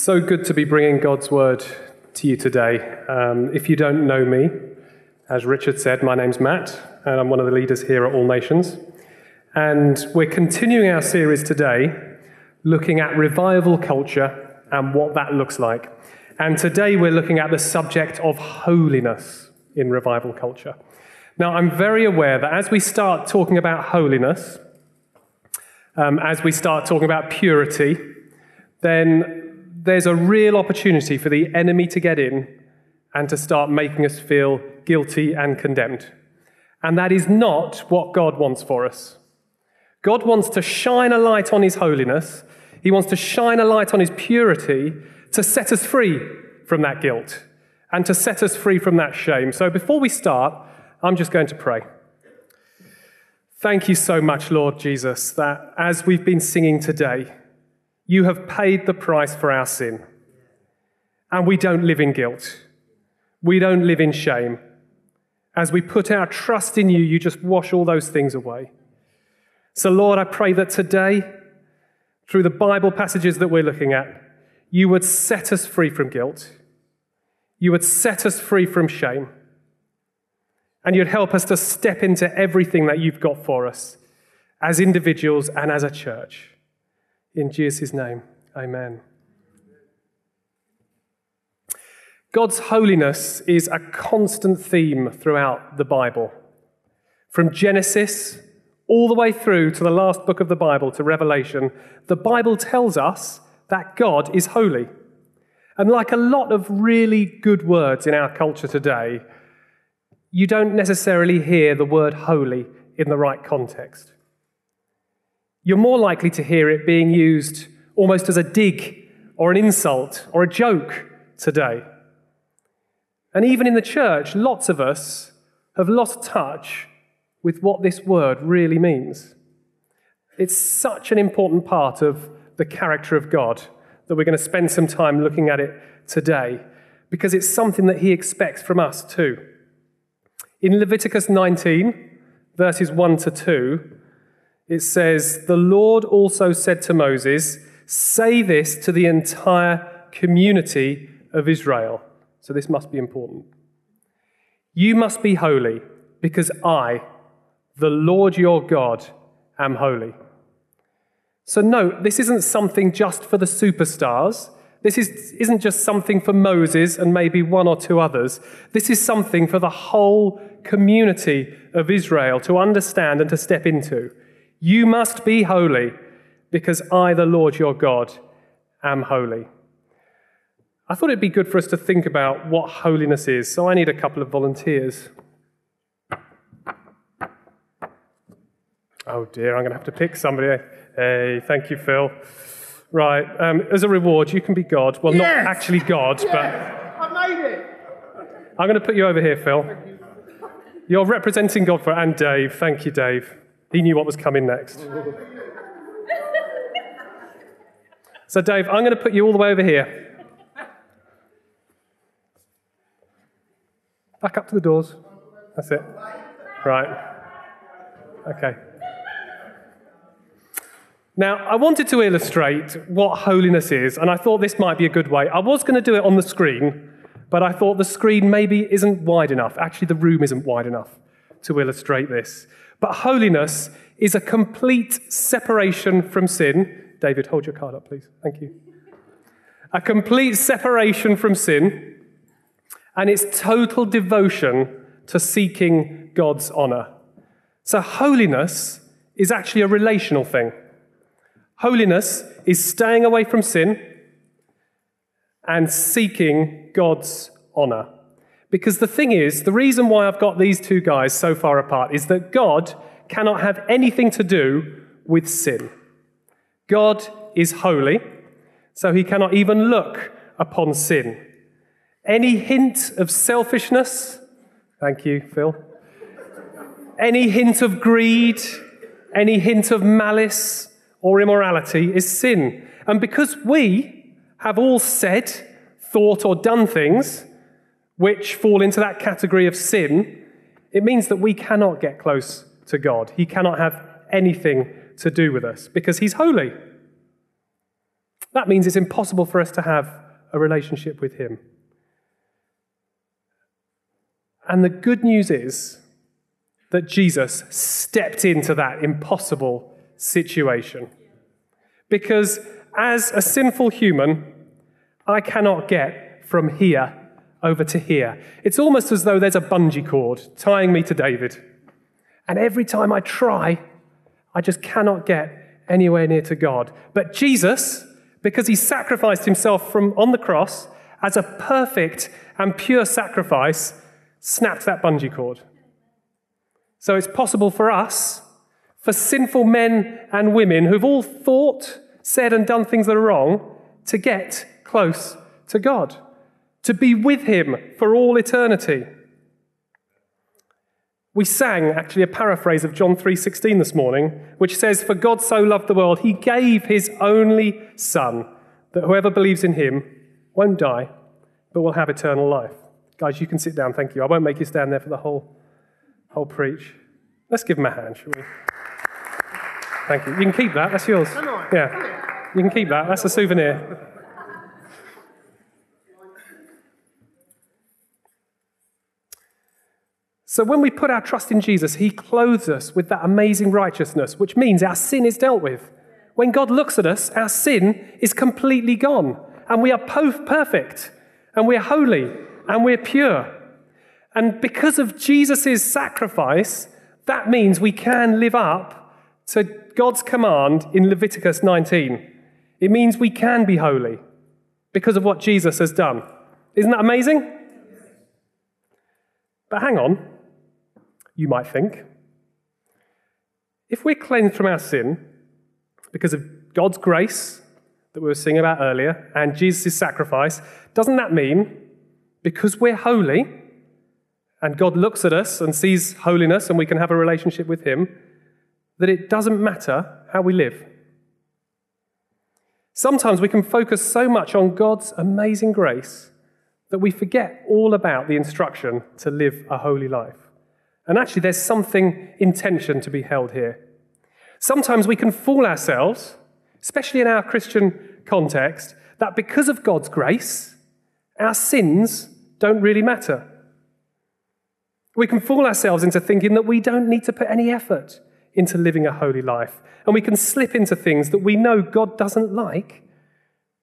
So good to be bringing God's word to you today. Um, if you don't know me, as Richard said, my name's Matt, and I'm one of the leaders here at All Nations. And we're continuing our series today looking at revival culture and what that looks like. And today we're looking at the subject of holiness in revival culture. Now, I'm very aware that as we start talking about holiness, um, as we start talking about purity, then there's a real opportunity for the enemy to get in and to start making us feel guilty and condemned. And that is not what God wants for us. God wants to shine a light on his holiness, he wants to shine a light on his purity to set us free from that guilt and to set us free from that shame. So before we start, I'm just going to pray. Thank you so much, Lord Jesus, that as we've been singing today, you have paid the price for our sin. And we don't live in guilt. We don't live in shame. As we put our trust in you, you just wash all those things away. So, Lord, I pray that today, through the Bible passages that we're looking at, you would set us free from guilt. You would set us free from shame. And you'd help us to step into everything that you've got for us as individuals and as a church. In Jesus' name, amen. God's holiness is a constant theme throughout the Bible. From Genesis all the way through to the last book of the Bible, to Revelation, the Bible tells us that God is holy. And like a lot of really good words in our culture today, you don't necessarily hear the word holy in the right context you're more likely to hear it being used almost as a dig or an insult or a joke today. And even in the church, lots of us have lost touch with what this word really means. It's such an important part of the character of God that we're going to spend some time looking at it today because it's something that he expects from us too. In Leviticus 19, verses 1 to 2, it says, The Lord also said to Moses, Say this to the entire community of Israel. So this must be important. You must be holy because I, the Lord your God, am holy. So, note, this isn't something just for the superstars. This is, isn't just something for Moses and maybe one or two others. This is something for the whole community of Israel to understand and to step into. You must be holy because I, the Lord your God, am holy. I thought it'd be good for us to think about what holiness is, so I need a couple of volunteers. Oh dear, I'm going to have to pick somebody. Hey, thank you, Phil. Right, um, as a reward, you can be God. Well, yes! not actually God, yes! but. I made it! I'm going to put you over here, Phil. You're representing God for, and Dave. Thank you, Dave. He knew what was coming next. so, Dave, I'm going to put you all the way over here. Back up to the doors. That's it. Right. Okay. Now, I wanted to illustrate what holiness is, and I thought this might be a good way. I was going to do it on the screen, but I thought the screen maybe isn't wide enough. Actually, the room isn't wide enough to illustrate this. But holiness is a complete separation from sin. David, hold your card up, please. Thank you. A complete separation from sin, and it's total devotion to seeking God's honor. So, holiness is actually a relational thing. Holiness is staying away from sin and seeking God's honor. Because the thing is, the reason why I've got these two guys so far apart is that God cannot have anything to do with sin. God is holy, so he cannot even look upon sin. Any hint of selfishness, thank you, Phil, any hint of greed, any hint of malice or immorality is sin. And because we have all said, thought, or done things which fall into that category of sin, it means that we cannot get close to God. He cannot have anything to do with us because He's holy. That means it's impossible for us to have a relationship with Him. And the good news is that Jesus stepped into that impossible situation. Because as a sinful human, I cannot get from here over to here. It's almost as though there's a bungee cord tying me to David. And every time I try, I just cannot get anywhere near to God. But Jesus, because he sacrificed himself from on the cross as a perfect and pure sacrifice, snapped that bungee cord. So it's possible for us, for sinful men and women who've all thought, said, and done things that are wrong, to get close to God, to be with Him for all eternity. We sang actually a paraphrase of John 3:16 this morning, which says, "For God so loved the world, he gave his only son, that whoever believes in him won't die, but will have eternal life." Guys, you can sit down, thank you. I won't make you stand there for the whole whole preach. Let's give him a hand, shall we? Thank you. You can keep that. That's yours. Yeah. You can keep that. That's a souvenir. So when we put our trust in Jesus, he clothes us with that amazing righteousness, which means our sin is dealt with. When God looks at us, our sin is completely gone, and we are perfect, and we're holy, and we're pure. And because of Jesus' sacrifice, that means we can live up to God's command in Leviticus 19. It means we can be holy because of what Jesus has done. Isn't that amazing? But hang on, you might think. If we're cleansed from our sin because of God's grace that we were singing about earlier and Jesus' sacrifice, doesn't that mean because we're holy, and God looks at us and sees holiness and we can have a relationship with Him, that it doesn't matter how we live. Sometimes we can focus so much on God's amazing grace that we forget all about the instruction to live a holy life. And actually, there's something in tension to be held here. Sometimes we can fool ourselves, especially in our Christian context, that because of God's grace, our sins don't really matter. We can fool ourselves into thinking that we don't need to put any effort into living a holy life. And we can slip into things that we know God doesn't like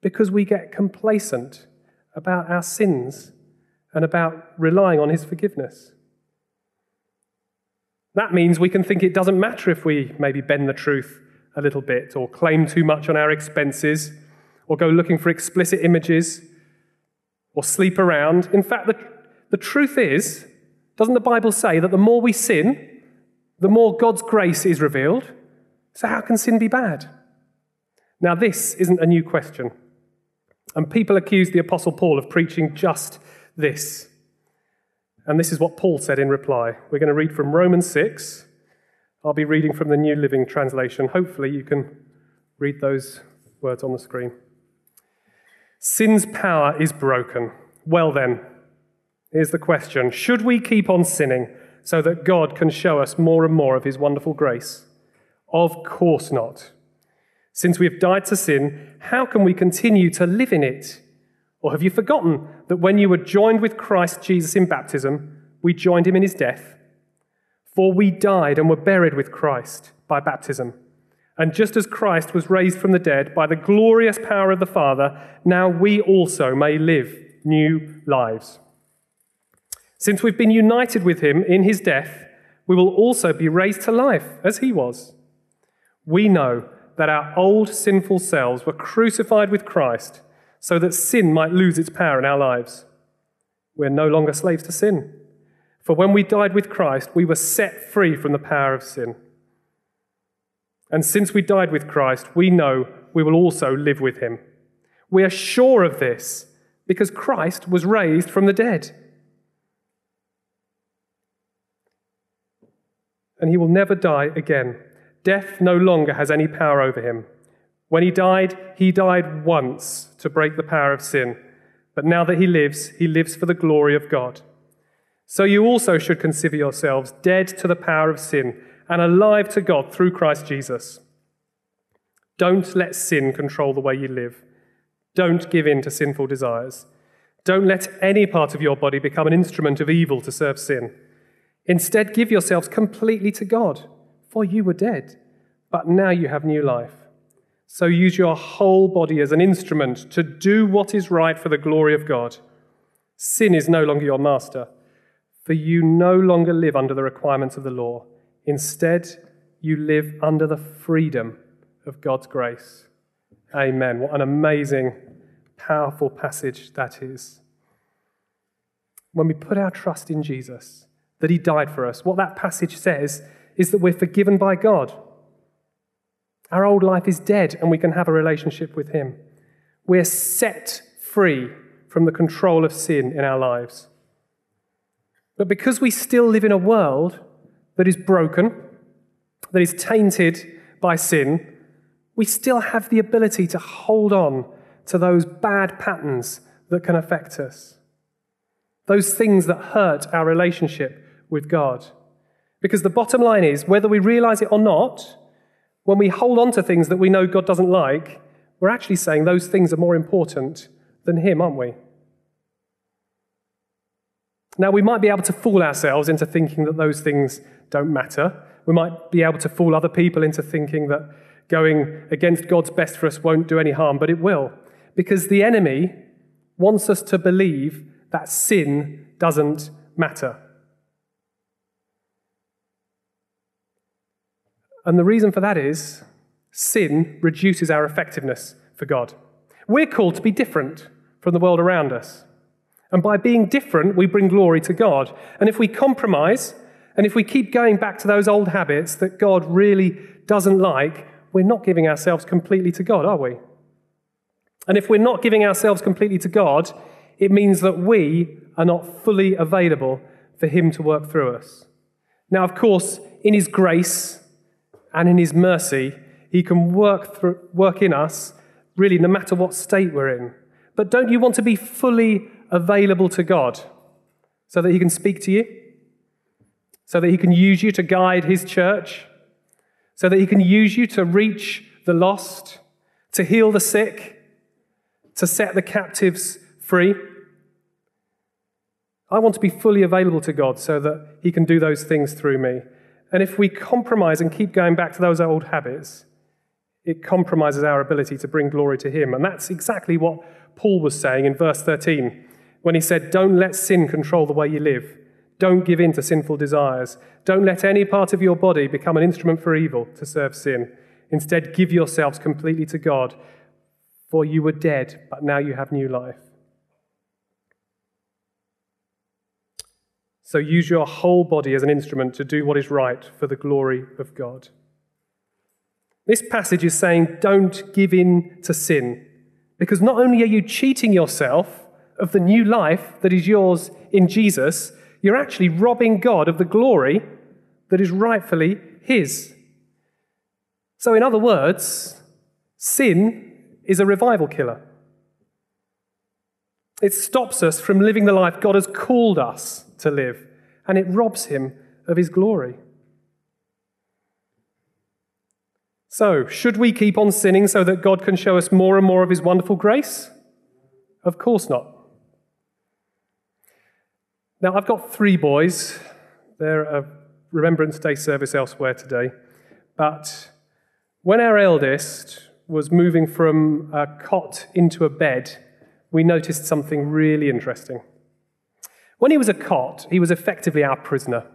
because we get complacent about our sins and about relying on His forgiveness. That means we can think it doesn't matter if we maybe bend the truth a little bit or claim too much on our expenses or go looking for explicit images or sleep around. In fact, the, the truth is doesn't the Bible say that the more we sin, the more God's grace is revealed? So, how can sin be bad? Now, this isn't a new question. And people accuse the Apostle Paul of preaching just this. And this is what Paul said in reply. We're going to read from Romans 6. I'll be reading from the New Living Translation. Hopefully, you can read those words on the screen. Sin's power is broken. Well, then, Here's the question Should we keep on sinning so that God can show us more and more of his wonderful grace? Of course not. Since we have died to sin, how can we continue to live in it? Or have you forgotten that when you were joined with Christ Jesus in baptism, we joined him in his death? For we died and were buried with Christ by baptism. And just as Christ was raised from the dead by the glorious power of the Father, now we also may live new lives. Since we've been united with him in his death, we will also be raised to life as he was. We know that our old sinful selves were crucified with Christ so that sin might lose its power in our lives. We're no longer slaves to sin. For when we died with Christ, we were set free from the power of sin. And since we died with Christ, we know we will also live with him. We are sure of this because Christ was raised from the dead. and he will never die again. Death no longer has any power over him. When he died, he died once to break the power of sin. But now that he lives, he lives for the glory of God. So you also should consider yourselves dead to the power of sin and alive to God through Christ Jesus. Don't let sin control the way you live. Don't give in to sinful desires. Don't let any part of your body become an instrument of evil to serve sin. Instead, give yourselves completely to God, for you were dead, but now you have new life. So use your whole body as an instrument to do what is right for the glory of God. Sin is no longer your master, for you no longer live under the requirements of the law. Instead, you live under the freedom of God's grace. Amen. What an amazing, powerful passage that is. When we put our trust in Jesus, that he died for us, what that passage says is that we're forgiven by God. Our old life is dead and we can have a relationship with him. We're set free from the control of sin in our lives. But because we still live in a world that is broken, that is tainted by sin, we still have the ability to hold on to those bad patterns that can affect us, those things that hurt our relationship with God. Because the bottom line is, whether we realize it or not, when we hold on to things that we know God doesn't like, we're actually saying those things are more important than Him, aren't we? Now, we might be able to fool ourselves into thinking that those things don't matter. We might be able to fool other people into thinking that going against God's best for us won't do any harm, but it will. Because the enemy wants us to believe that sin doesn't matter. And the reason for that is sin reduces our effectiveness for God. We're called to be different from the world around us. And by being different, we bring glory to God. And if we compromise, and if we keep going back to those old habits that God really doesn't like, we're not giving ourselves completely to God, are we? And if we're not giving ourselves completely to God, it means that we are not fully available for Him to work through us. Now, of course, in His grace and in His mercy, He can work, through, work in us really no matter what state we're in. But don't you want to be fully available to God so that He can speak to you? So that He can use you to guide His church? so that he can use you to reach the lost, to heal the sick, to set the captives free. I want to be fully available to God so that he can do those things through me. And if we compromise and keep going back to those old habits, it compromises our ability to bring glory to him. And that's exactly what Paul was saying in verse 13 when he said, Don't let sin control the way you live. Don't give in to sinful desires. Don't let any part of your body become an instrument for evil to serve sin. Instead, give yourselves completely to God, for you were dead, but now you have new life. So use your whole body as an instrument to do what is right for the glory of God. This passage is saying, don't give in to sin, because not only are you cheating yourself of the new life that is yours in Jesus, you're actually robbing God of the glory that is rightfully His. So, in other words, sin is a revival killer. It stops us from living the life God has called us to live, and it robs Him of His glory. So, should we keep on sinning so that God can show us more and more of His wonderful grace? Of course not. Now, I've got three boys. They're a Remembrance Day service elsewhere today. But when our eldest was moving from a cot into a bed, we noticed something really interesting. When he was a cot, he was effectively our prisoner.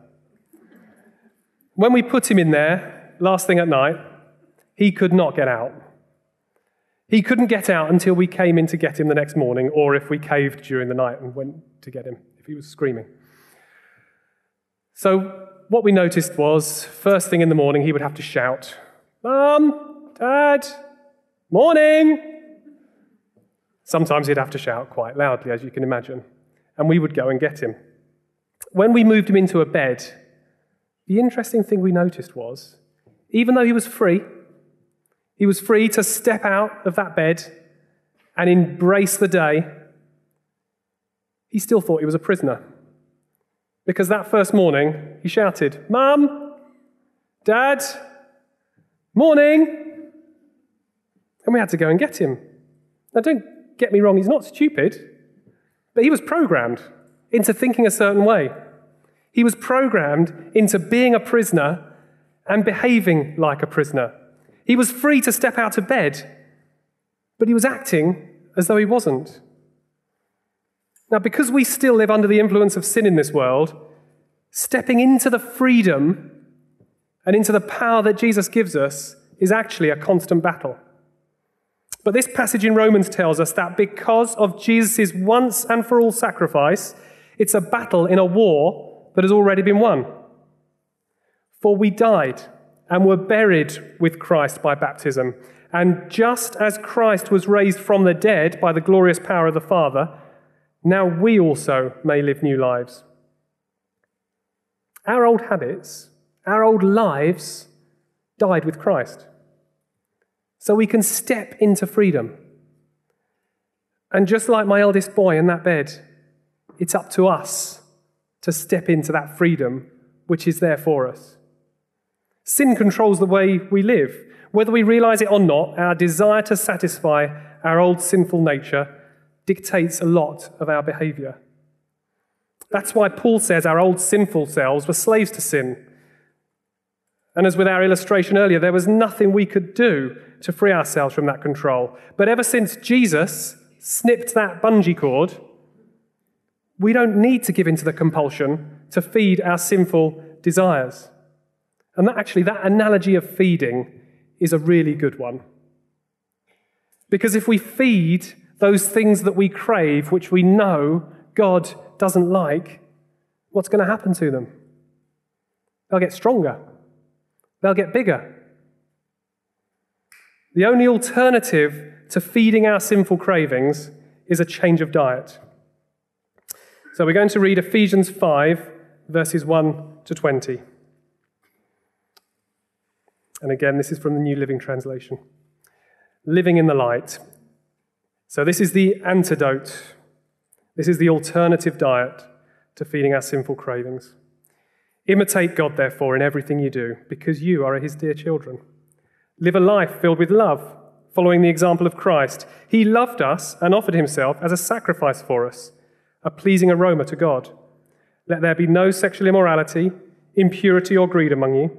When we put him in there, last thing at night, he could not get out. He couldn't get out until we came in to get him the next morning, or if we caved during the night and went to get him if he was screaming. So, what we noticed was first thing in the morning, he would have to shout, Mum, Dad, morning. Sometimes he'd have to shout quite loudly, as you can imagine, and we would go and get him. When we moved him into a bed, the interesting thing we noticed was even though he was free, he was free to step out of that bed and embrace the day he still thought he was a prisoner. Because that first morning, he shouted, Mum, Dad, morning. And we had to go and get him. Now, don't get me wrong, he's not stupid, but he was programmed into thinking a certain way. He was programmed into being a prisoner and behaving like a prisoner. He was free to step out of bed, but he was acting as though he wasn't. Now, because we still live under the influence of sin in this world, stepping into the freedom and into the power that Jesus gives us is actually a constant battle. But this passage in Romans tells us that because of Jesus' once and for all sacrifice, it's a battle in a war that has already been won. For we died and were buried with Christ by baptism. And just as Christ was raised from the dead by the glorious power of the Father, now we also may live new lives. Our old habits, our old lives died with Christ. So we can step into freedom. And just like my eldest boy in that bed, it's up to us to step into that freedom which is there for us. Sin controls the way we live. Whether we realize it or not, our desire to satisfy our old sinful nature dictates a lot of our behavior. That's why Paul says our old sinful selves were slaves to sin. And as with our illustration earlier, there was nothing we could do to free ourselves from that control. But ever since Jesus snipped that bungee cord, we don't need to give in to the compulsion to feed our sinful desires. And that actually, that analogy of feeding is a really good one. Because if we feed those things that we crave, which we know God doesn't like, what's going to happen to them? They'll get stronger, they'll get bigger. The only alternative to feeding our sinful cravings is a change of diet. So we're going to read Ephesians 5, verses 1 to 20. And again, this is from the New Living Translation. Living in the light. So, this is the antidote. This is the alternative diet to feeding our sinful cravings. Imitate God, therefore, in everything you do, because you are his dear children. Live a life filled with love, following the example of Christ. He loved us and offered himself as a sacrifice for us, a pleasing aroma to God. Let there be no sexual immorality, impurity, or greed among you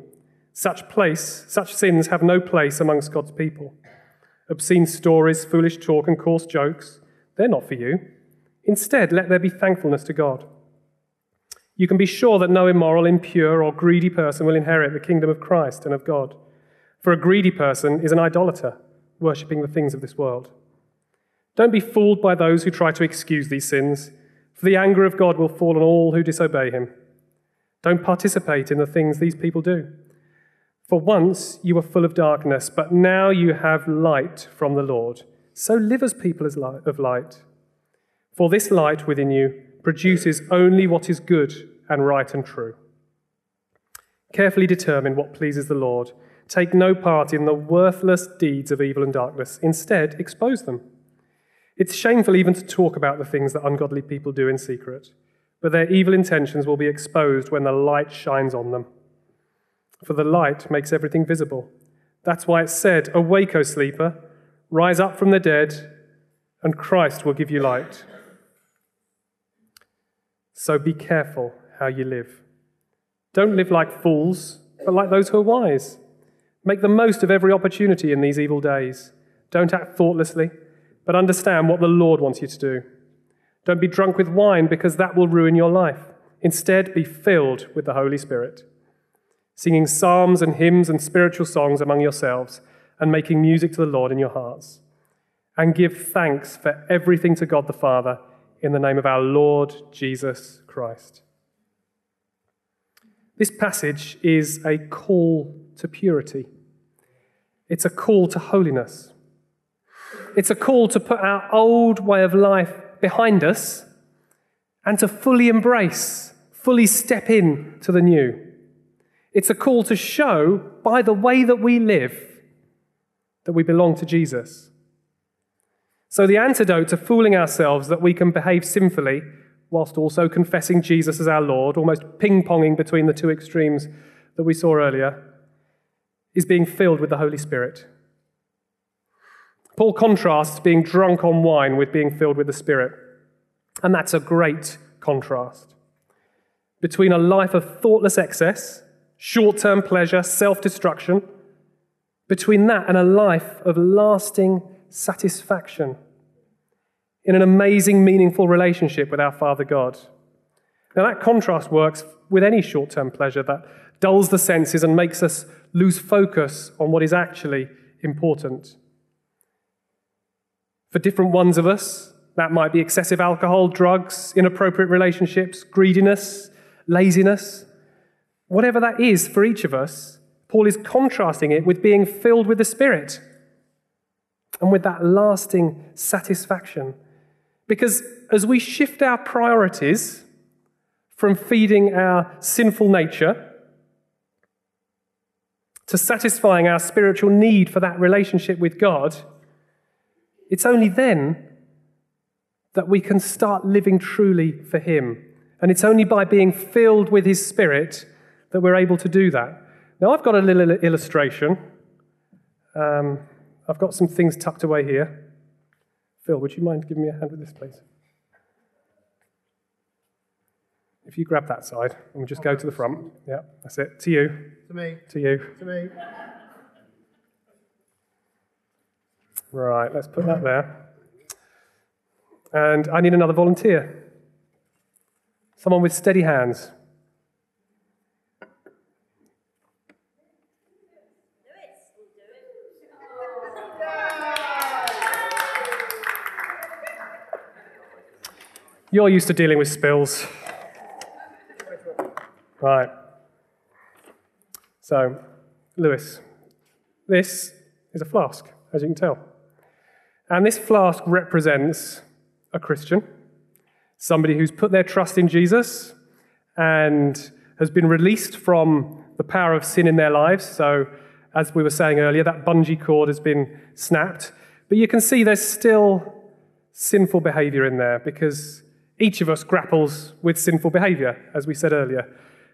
such place, such sins have no place amongst God's people. Obscene stories, foolish talk, and coarse jokes, they're not for you. Instead, let there be thankfulness to God. You can be sure that no immoral, impure, or greedy person will inherit the kingdom of Christ and of God. For a greedy person is an idolater, worshipping the things of this world. Don't be fooled by those who try to excuse these sins, for the anger of God will fall on all who disobey him. Don't participate in the things these people do. For once you were full of darkness, but now you have light from the Lord. So live as people of light. For this light within you produces only what is good and right and true. Carefully determine what pleases the Lord. Take no part in the worthless deeds of evil and darkness. Instead, expose them. It's shameful even to talk about the things that ungodly people do in secret, but their evil intentions will be exposed when the light shines on them for the light makes everything visible. That's why it said, Awake, O sleeper, rise up from the dead, and Christ will give you light. So be careful how you live. Don't live like fools, but like those who are wise. Make the most of every opportunity in these evil days. Don't act thoughtlessly, but understand what the Lord wants you to do. Don't be drunk with wine, because that will ruin your life. Instead, be filled with the Holy Spirit singing psalms and hymns and spiritual songs among yourselves, and making music to the Lord in your hearts. And give thanks for everything to God the Father in the name of our Lord Jesus Christ. This passage is a call to purity. It's a call to holiness. It's a call to put our old way of life behind us and to fully embrace, fully step in to the new. It's a call to show by the way that we live that we belong to Jesus. So, the antidote to fooling ourselves that we can behave sinfully whilst also confessing Jesus as our Lord, almost ping ponging between the two extremes that we saw earlier, is being filled with the Holy Spirit. Paul contrasts being drunk on wine with being filled with the Spirit. And that's a great contrast between a life of thoughtless excess, short term pleasure, self destruction, between that and a life of lasting satisfaction in an amazing, meaningful relationship with our Father God. Now, that contrast works with any short term pleasure that dulls the senses and makes us lose focus on what is actually important. For different ones of us, that might be excessive alcohol, drugs, inappropriate relationships, greediness, laziness. Whatever that is for each of us, Paul is contrasting it with being filled with the Spirit and with that lasting satisfaction. Because as we shift our priorities from feeding our sinful nature to satisfying our spiritual need for that relationship with God, it's only then that we can start living truly for Him. And it's only by being filled with His Spirit that we're able to do that. Now, I've got a little illustration. Um, I've got some things tucked away here. Phil, would you mind giving me a hand with this, please? If you grab that side and we just oh, go to the front. Yeah, that's it. To you. To me. To you. To me. Right, let's put that there. And I need another volunteer. Someone with steady hands. You're used to dealing with spills. Right. So, Lewis, this is a flask, as you can tell. And this flask represents a Christian, somebody who's put their trust in Jesus and has been released from the power of sin in their lives. So, as we were saying earlier, that bungee cord has been snapped. But you can see there's still sinful behavior in there because each of us grapples with sinful behavior, as we said earlier.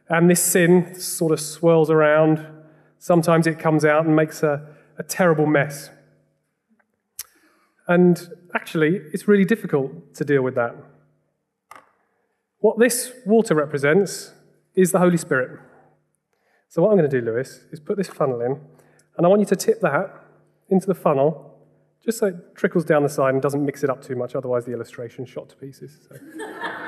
And this sin sort of swirls around. Sometimes it comes out and makes a, a terrible mess. And actually, it's really difficult to deal with that. What this water represents is the Holy Spirit. So, what I'm going to do, Lewis, is put this funnel in, and I want you to tip that into the funnel just so it trickles down the side and doesn't mix it up too much, otherwise, the illustration's shot to pieces. So.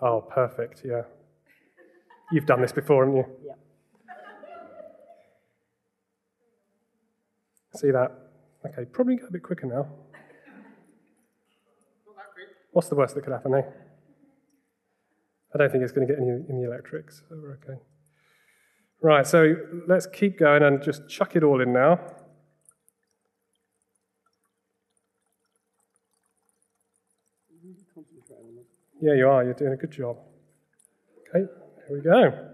oh, perfect, yeah. You've done this before, haven't you? Yeah. See that? Okay, probably go a bit quicker now. What's the worst that could happen, eh? I don't think it's going to get any in the electrics, so we're okay. Right, so let's keep going and just chuck it all in now. Yeah, you are. You're doing a good job. Okay, here we go.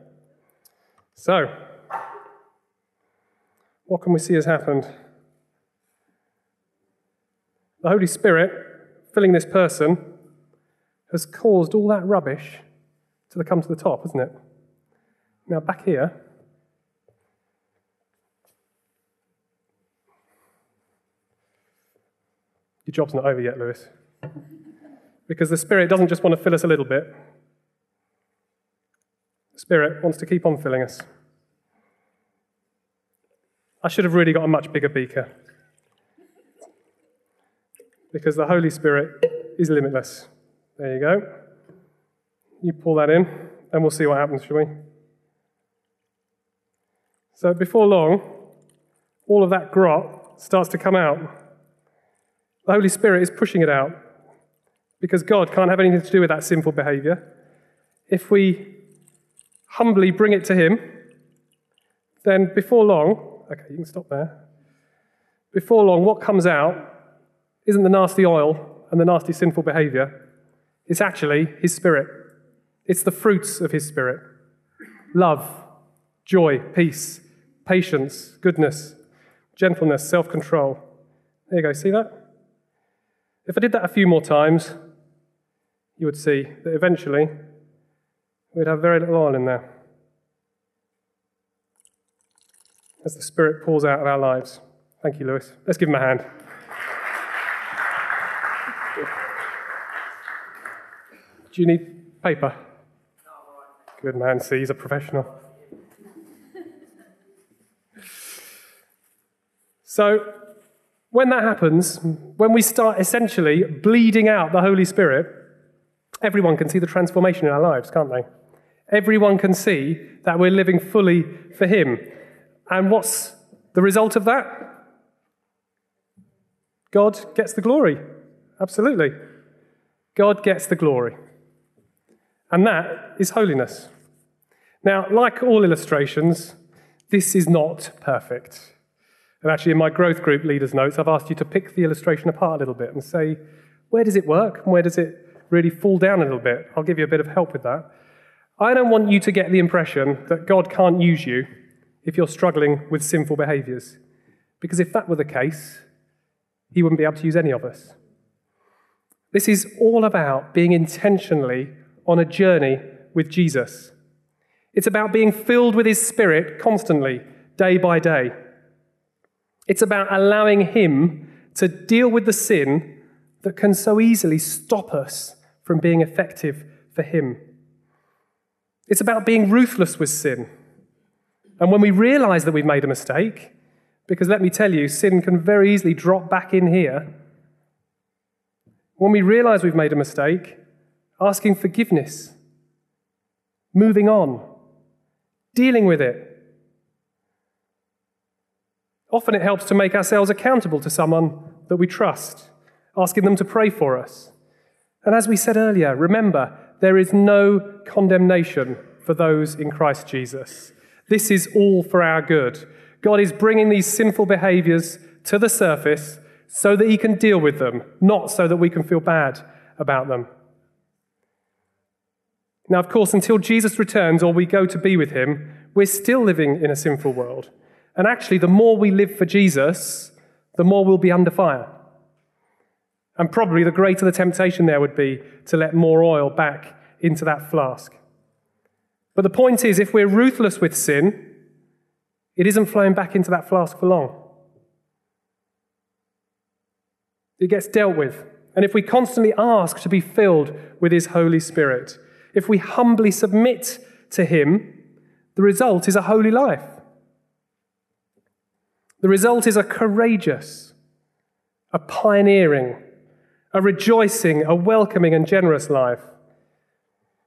So, what can we see has happened? The Holy Spirit, filling this person, has caused all that rubbish to come to the top, hasn't it? Now, back here, Your job's not over yet, Lewis. Because the Spirit doesn't just want to fill us a little bit, the Spirit wants to keep on filling us. I should have really got a much bigger beaker. Because the Holy Spirit is limitless. There you go. You pull that in, and we'll see what happens, shall we? So before long, all of that grot starts to come out. The Holy Spirit is pushing it out because God can't have anything to do with that sinful behavior. If we humbly bring it to Him, then before long, okay, you can stop there. Before long, what comes out isn't the nasty oil and the nasty sinful behavior, it's actually His Spirit. It's the fruits of His Spirit love, joy, peace, patience, goodness, gentleness, self control. There you go, see that? If I did that a few more times, you would see that eventually we'd have very little oil in there. as the Spirit pours out of our lives. Thank you, Lewis. Let's give him a hand. Do you need paper? Good man. See, he's a professional. So, when that happens, when we start essentially bleeding out the Holy Spirit, everyone can see the transformation in our lives, can't they? Everyone can see that we're living fully for Him. And what's the result of that? God gets the glory. Absolutely. God gets the glory. And that is holiness. Now, like all illustrations, this is not perfect. And actually, in my growth group leaders' notes, I've asked you to pick the illustration apart a little bit and say, where does it work and where does it really fall down a little bit? I'll give you a bit of help with that. I don't want you to get the impression that God can't use you if you're struggling with sinful behaviors. Because if that were the case, He wouldn't be able to use any of us. This is all about being intentionally on a journey with Jesus. It's about being filled with His Spirit constantly, day by day. It's about allowing Him to deal with the sin that can so easily stop us from being effective for Him. It's about being ruthless with sin. And when we realize that we've made a mistake, because let me tell you, sin can very easily drop back in here. When we realize we've made a mistake, asking forgiveness, moving on, dealing with it, Often it helps to make ourselves accountable to someone that we trust, asking them to pray for us. And as we said earlier, remember, there is no condemnation for those in Christ Jesus. This is all for our good. God is bringing these sinful behaviors to the surface so that He can deal with them, not so that we can feel bad about them. Now, of course, until Jesus returns or we go to be with Him, we're still living in a sinful world. And actually, the more we live for Jesus, the more we'll be under fire. And probably the greater the temptation there would be to let more oil back into that flask. But the point is, if we're ruthless with sin, it isn't flowing back into that flask for long. It gets dealt with. And if we constantly ask to be filled with His Holy Spirit, if we humbly submit to Him, the result is a holy life. The result is a courageous, a pioneering, a rejoicing, a welcoming, and generous life.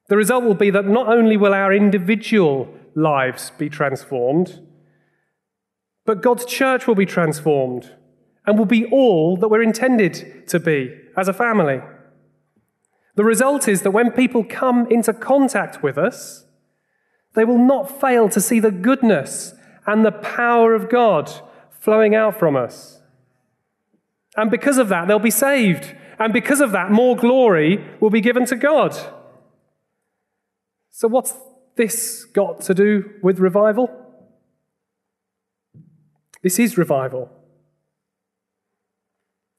The result will be that not only will our individual lives be transformed, but God's church will be transformed and will be all that we're intended to be as a family. The result is that when people come into contact with us, they will not fail to see the goodness and the power of God flowing out from us. And because of that, they'll be saved. And because of that, more glory will be given to God. So, what's this got to do with revival? This is revival.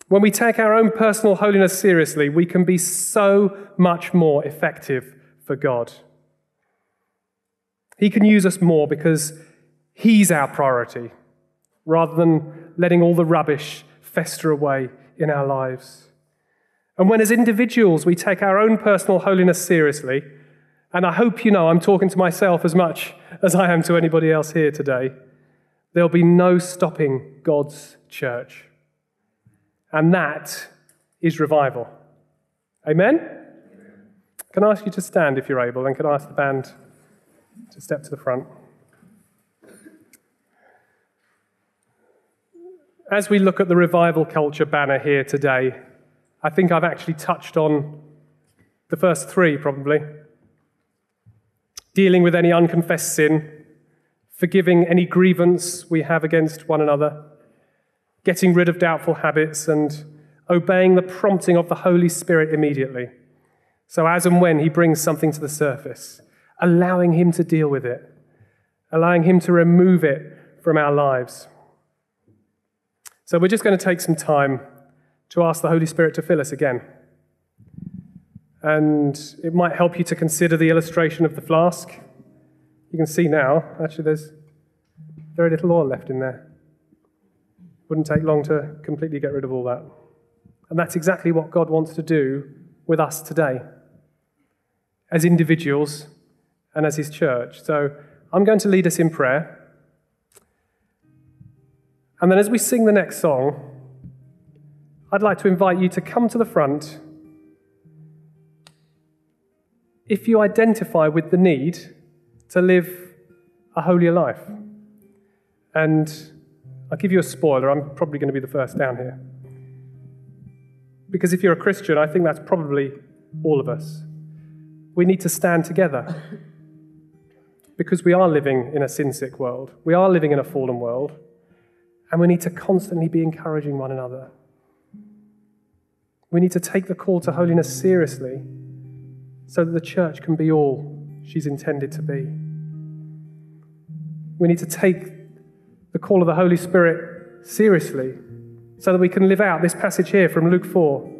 When we take our own personal holiness seriously, we can be so much more effective for God. He can use us more because He's our priority rather than letting all the rubbish fester away in our lives. And when, as individuals, we take our own personal holiness seriously, and I hope you know I'm talking to myself as much as I am to anybody else here today, there'll be no stopping God's church. And that is revival. Amen? Can I ask you to stand if you're able, and can I ask the band to step to the front? as we look at the revival culture banner here today, I think I've actually touched on the first three probably dealing with any unconfessed sin, forgiving any grievance we have against one another, getting rid of doubtful habits, and obeying the prompting of the Holy Spirit immediately. So, as and when He brings something to the surface, allowing Him to deal with it, allowing Him to remove it from our lives. So we're just going to take some time to ask the Holy Spirit to fill us again. And it might help you to consider the illustration of the flask. You can see now, actually, there's Very little oil left in there. Wouldn't take long to completely get rid of all that. And that's exactly what God wants to do with us today, as individuals and as His church. So I'm going to lead us in prayer. And then as we sing the next song, I'd like to invite you to come to the front if you identify with the need to live a holier life. And I'll give you a spoiler, I'm probably going to be the first down here. Because if you're a Christian, I think that's probably all of us. We need to stand together. Because we are living in a sin sick world, we are living in a fallen world, and we need to constantly be encouraging one another. We need to take the call to holiness seriously so that the church can be all she's intended to be. We need to take the call of the Holy Spirit seriously so that we can live out this passage here from Luke 4.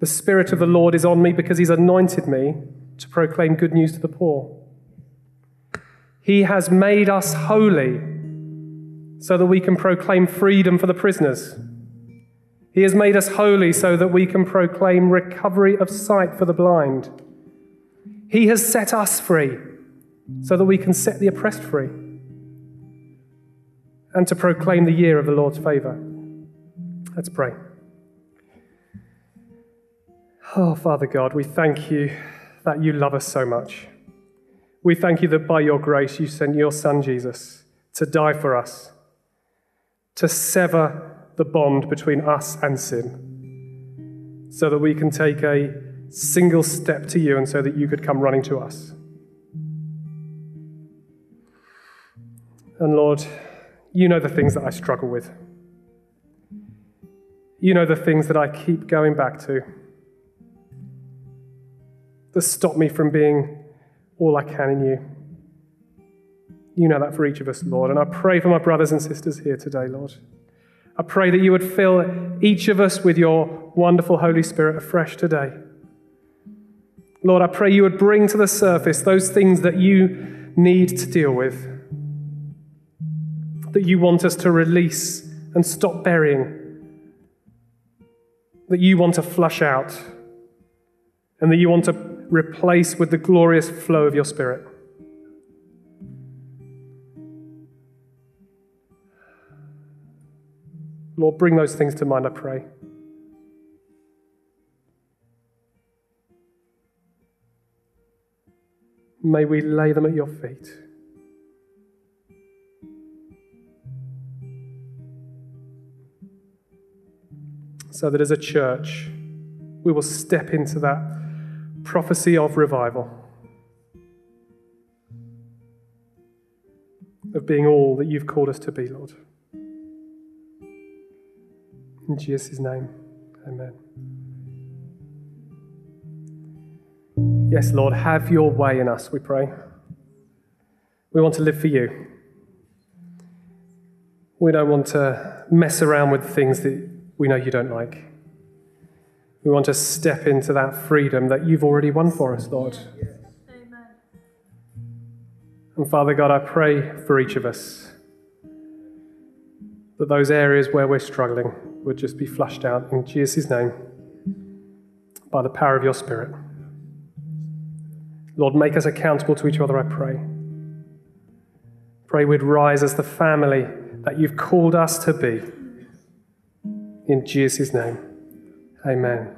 The Spirit of the Lord is on me because He's anointed me to proclaim good news to the poor. He has made us holy so that we can proclaim freedom for the prisoners. He has made us holy so that we can proclaim recovery of sight for the blind. He has set us free so that we can set the oppressed free and to proclaim the year of the Lord's favor. Let's pray. Oh, Father God, we thank you that you love us so much. We thank you that by your grace you sent your Son Jesus to die for us, to sever the bond between us and sin, so that we can take a single step to you and so that you could come running to us. And Lord, you know the things that I struggle with. You know the things that I keep going back to that stop me from being all I can in you. You know that for each of us, Lord. And I pray for my brothers and sisters here today, Lord. I pray that you would fill each of us with your wonderful Holy Spirit afresh today. Lord, I pray you would bring to the surface those things that you need to deal with, that you want us to release and stop burying, that you want to flush out, and that you want to replace with the glorious flow of your Spirit. Lord, bring those things to mind, I pray. May we lay them at your feet. So that as a church, we will step into that prophecy of revival, of being all that you've called us to be, Lord. In Jesus' name, amen. Yes, Lord, have your way in us, we pray. We want to live for you. We don't want to mess around with things that we know you don't like. We want to step into that freedom that you've already won for us, Lord. Amen. And Father God, I pray for each of us that those areas where we're struggling would just be flushed out in Jesus' name by the power of your Spirit. Lord, make us accountable to each other, I pray. Pray we'd rise as the family that you've called us to be. In Jesus' name. Amen.